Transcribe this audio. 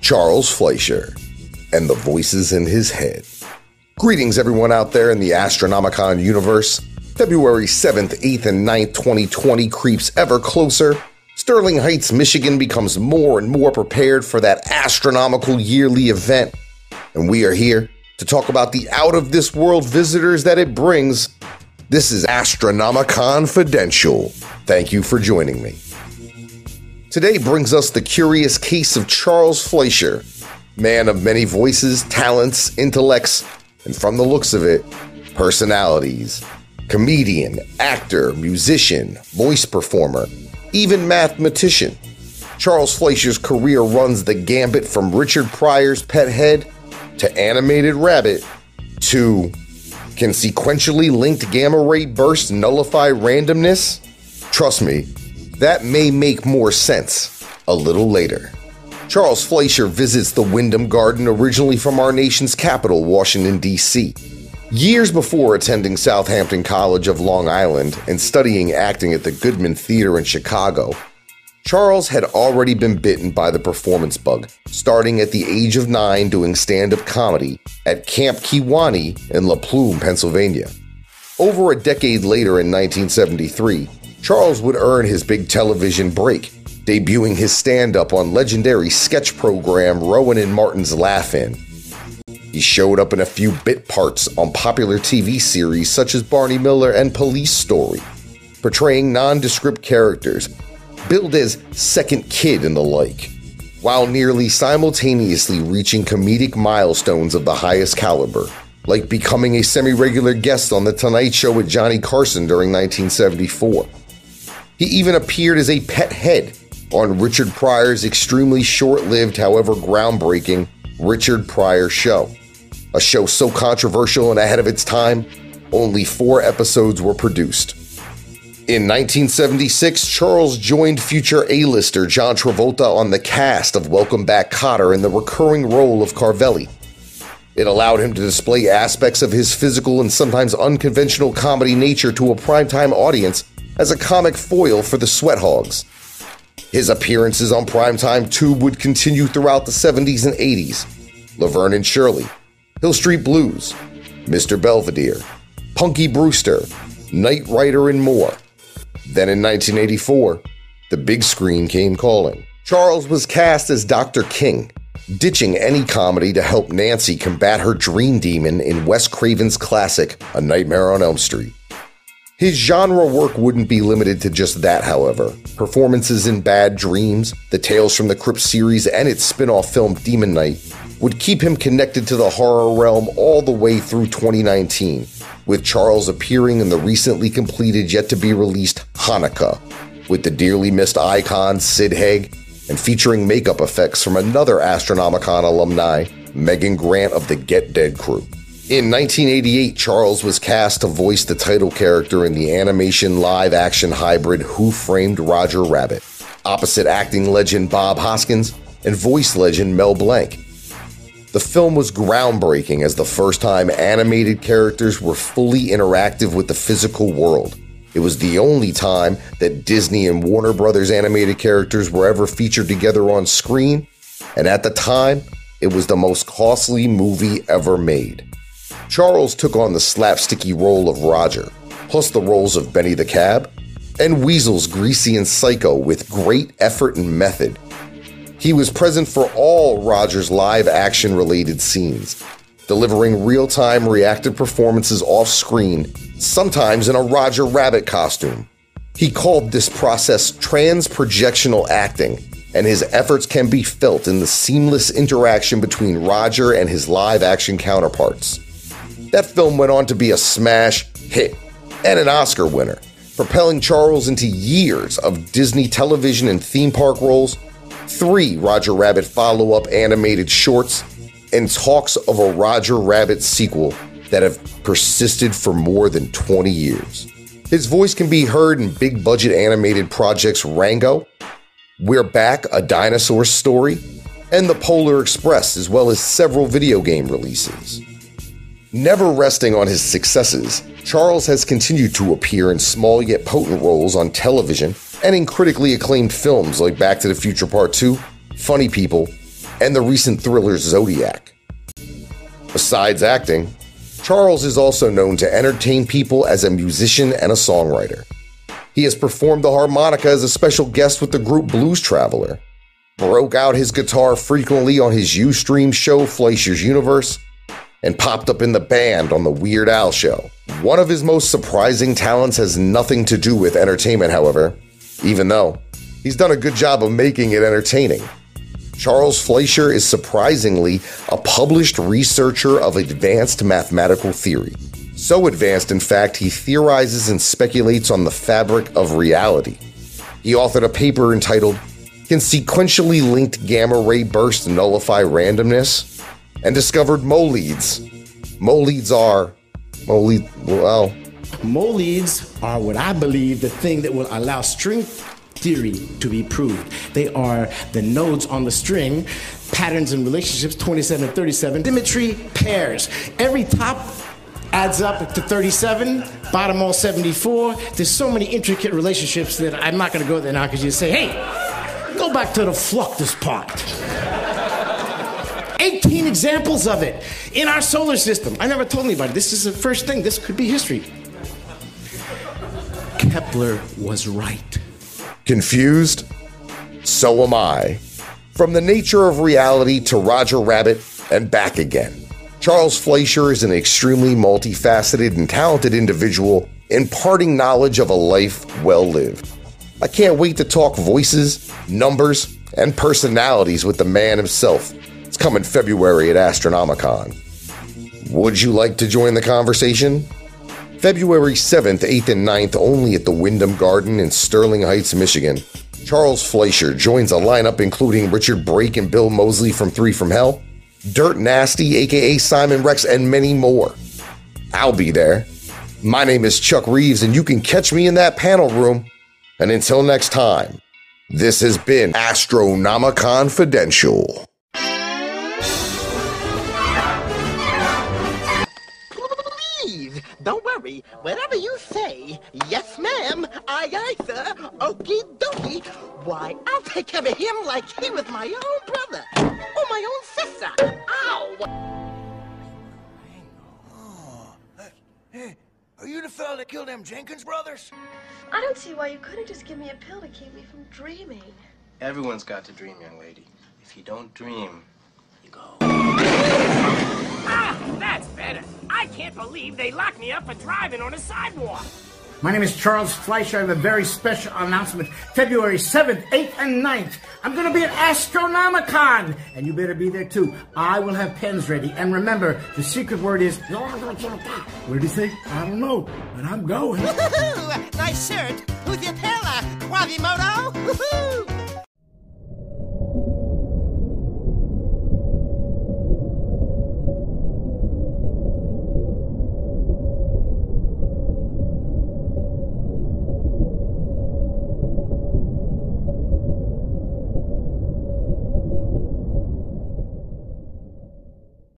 Charles Fleischer and the voices in his head. Greetings, everyone out there in the Astronomicon universe. February 7th, 8th, and 9th, 2020 creeps ever closer. Sterling Heights, Michigan becomes more and more prepared for that astronomical yearly event. And we are here to talk about the out of this world visitors that it brings. This is Astronomicon Confidential. Thank you for joining me. Today brings us the curious case of Charles Fleischer, man of many voices, talents, intellects, and from the looks of it, personalities. Comedian, actor, musician, voice performer, even mathematician. Charles Fleischer's career runs the gambit from Richard Pryor's pet head to animated rabbit to can sequentially linked gamma ray bursts nullify randomness? Trust me, that may make more sense a little later. Charles Fleischer visits the Wyndham Garden originally from our nation's capital, Washington, D.C. Years before attending Southampton College of Long Island and studying acting at the Goodman Theater in Chicago, Charles had already been bitten by the performance bug, starting at the age of nine doing stand up comedy at Camp Kewaunee in La Plume, Pennsylvania. Over a decade later in 1973, Charles would earn his big television break, debuting his stand up on legendary sketch program Rowan and Martin's Laugh-In. He showed up in a few bit parts on popular TV series such as Barney Miller and Police Story, portraying nondescript characters, billed as second kid and the like, while nearly simultaneously reaching comedic milestones of the highest caliber, like becoming a semi regular guest on The Tonight Show with Johnny Carson during 1974. He even appeared as a pet head on Richard Pryor's extremely short lived, however groundbreaking, Richard Pryor Show. A show so controversial and ahead of its time, only four episodes were produced. In 1976, Charles joined future A-lister John Travolta on the cast of Welcome Back Kotter in the recurring role of Carvelli. It allowed him to display aspects of his physical and sometimes unconventional comedy nature to a primetime audience as a comic foil for the Sweat Hogs. His appearances on primetime tube would continue throughout the 70s and 80s. Laverne and Shirley, Hill Street Blues, Mr. Belvedere, Punky Brewster, Knight Rider, and more. Then in 1984, the big screen came calling. Charles was cast as Dr. King, ditching any comedy to help Nancy combat her dream demon in Wes Craven's classic, A Nightmare on Elm Street. His genre work wouldn't be limited to just that, however. Performances in Bad Dreams, the Tales from the Crypt series, and its spin off film Demon Knight would keep him connected to the horror realm all the way through 2019, with Charles appearing in the recently completed yet to be released Hanukkah, with the dearly missed icon Sid Haig, and featuring makeup effects from another Astronomicon alumni, Megan Grant of the Get Dead crew. In 1988, Charles was cast to voice the title character in the animation live action hybrid Who Framed Roger Rabbit, opposite acting legend Bob Hoskins and voice legend Mel Blanc. The film was groundbreaking as the first time animated characters were fully interactive with the physical world. It was the only time that Disney and Warner Brothers animated characters were ever featured together on screen, and at the time, it was the most costly movie ever made. Charles took on the slapsticky role of Roger, plus the roles of Benny the Cab, and Weasel's greasy and psycho with great effort and method. He was present for all Roger's live action related scenes, delivering real time reactive performances off screen, sometimes in a Roger Rabbit costume. He called this process trans projectional acting, and his efforts can be felt in the seamless interaction between Roger and his live action counterparts. That film went on to be a smash hit and an Oscar winner, propelling Charles into years of Disney television and theme park roles, three Roger Rabbit follow up animated shorts, and talks of a Roger Rabbit sequel that have persisted for more than 20 years. His voice can be heard in big budget animated projects Rango, We're Back, a Dinosaur Story, and The Polar Express, as well as several video game releases. Never resting on his successes, Charles has continued to appear in small yet potent roles on television and in critically acclaimed films like Back to the Future Part 2, Funny People, and the recent thriller Zodiac. Besides acting, Charles is also known to entertain people as a musician and a songwriter. He has performed the harmonica as a special guest with the group Blues Traveler, broke out his guitar frequently on his Ustream show Fleischer's Universe, and popped up in the band on the Weird Al show. One of his most surprising talents has nothing to do with entertainment, however, even though he's done a good job of making it entertaining. Charles Fleischer is surprisingly a published researcher of advanced mathematical theory. So advanced, in fact, he theorizes and speculates on the fabric of reality. He authored a paper entitled Can Sequentially Linked Gamma Ray Bursts Nullify Randomness? and discovered moleads. Moleads are, molead, well, Moleads are what I believe the thing that will allow string theory to be proved. They are the nodes on the string, patterns and relationships 27 and 37, symmetry pairs. Every top adds up to 37, bottom all 74. There's so many intricate relationships that I'm not going to go there now because you say, hey, go back to the fluctus part. 18 examples of it in our solar system. I never told anybody. This is the first thing. This could be history. Kepler was right. Confused? So am I. From the nature of reality to Roger Rabbit and back again. Charles Fleischer is an extremely multifaceted and talented individual imparting knowledge of a life well lived. I can't wait to talk voices, numbers, and personalities with the man himself. It's coming February at Astronomicon. Would you like to join the conversation? February 7th, 8th, and 9th only at the Wyndham Garden in Sterling Heights, Michigan. Charles Fleischer joins a lineup including Richard Brake and Bill Moseley from Three from Hell, Dirt Nasty, aka Simon Rex, and many more. I'll be there. My name is Chuck Reeves, and you can catch me in that panel room. And until next time, this has been Astronomicon Confidential. Don't. Whatever you say, yes, ma'am. Aye, aye, sir. Okie dokie. Why, I'll take care of him like he was my own brother or my own sister. Ow! Hey, are you the fella that killed them Jenkins brothers? I don't see why you couldn't just give me a pill to keep me from dreaming. Everyone's got to dream, young lady. If you don't dream, you go. Ah, that's better. I can't believe they locked me up for driving on a sidewalk. My name is Charles Fleischer. I have a very special announcement. February 7th, 8th, and 9th. I'm going to be at Astronomicon, and you better be there too. I will have pens ready. And remember, the secret word is. What did he say? I don't know, but I'm going. nice shirt. Who's your tailor? Quasimodo? Woohoo!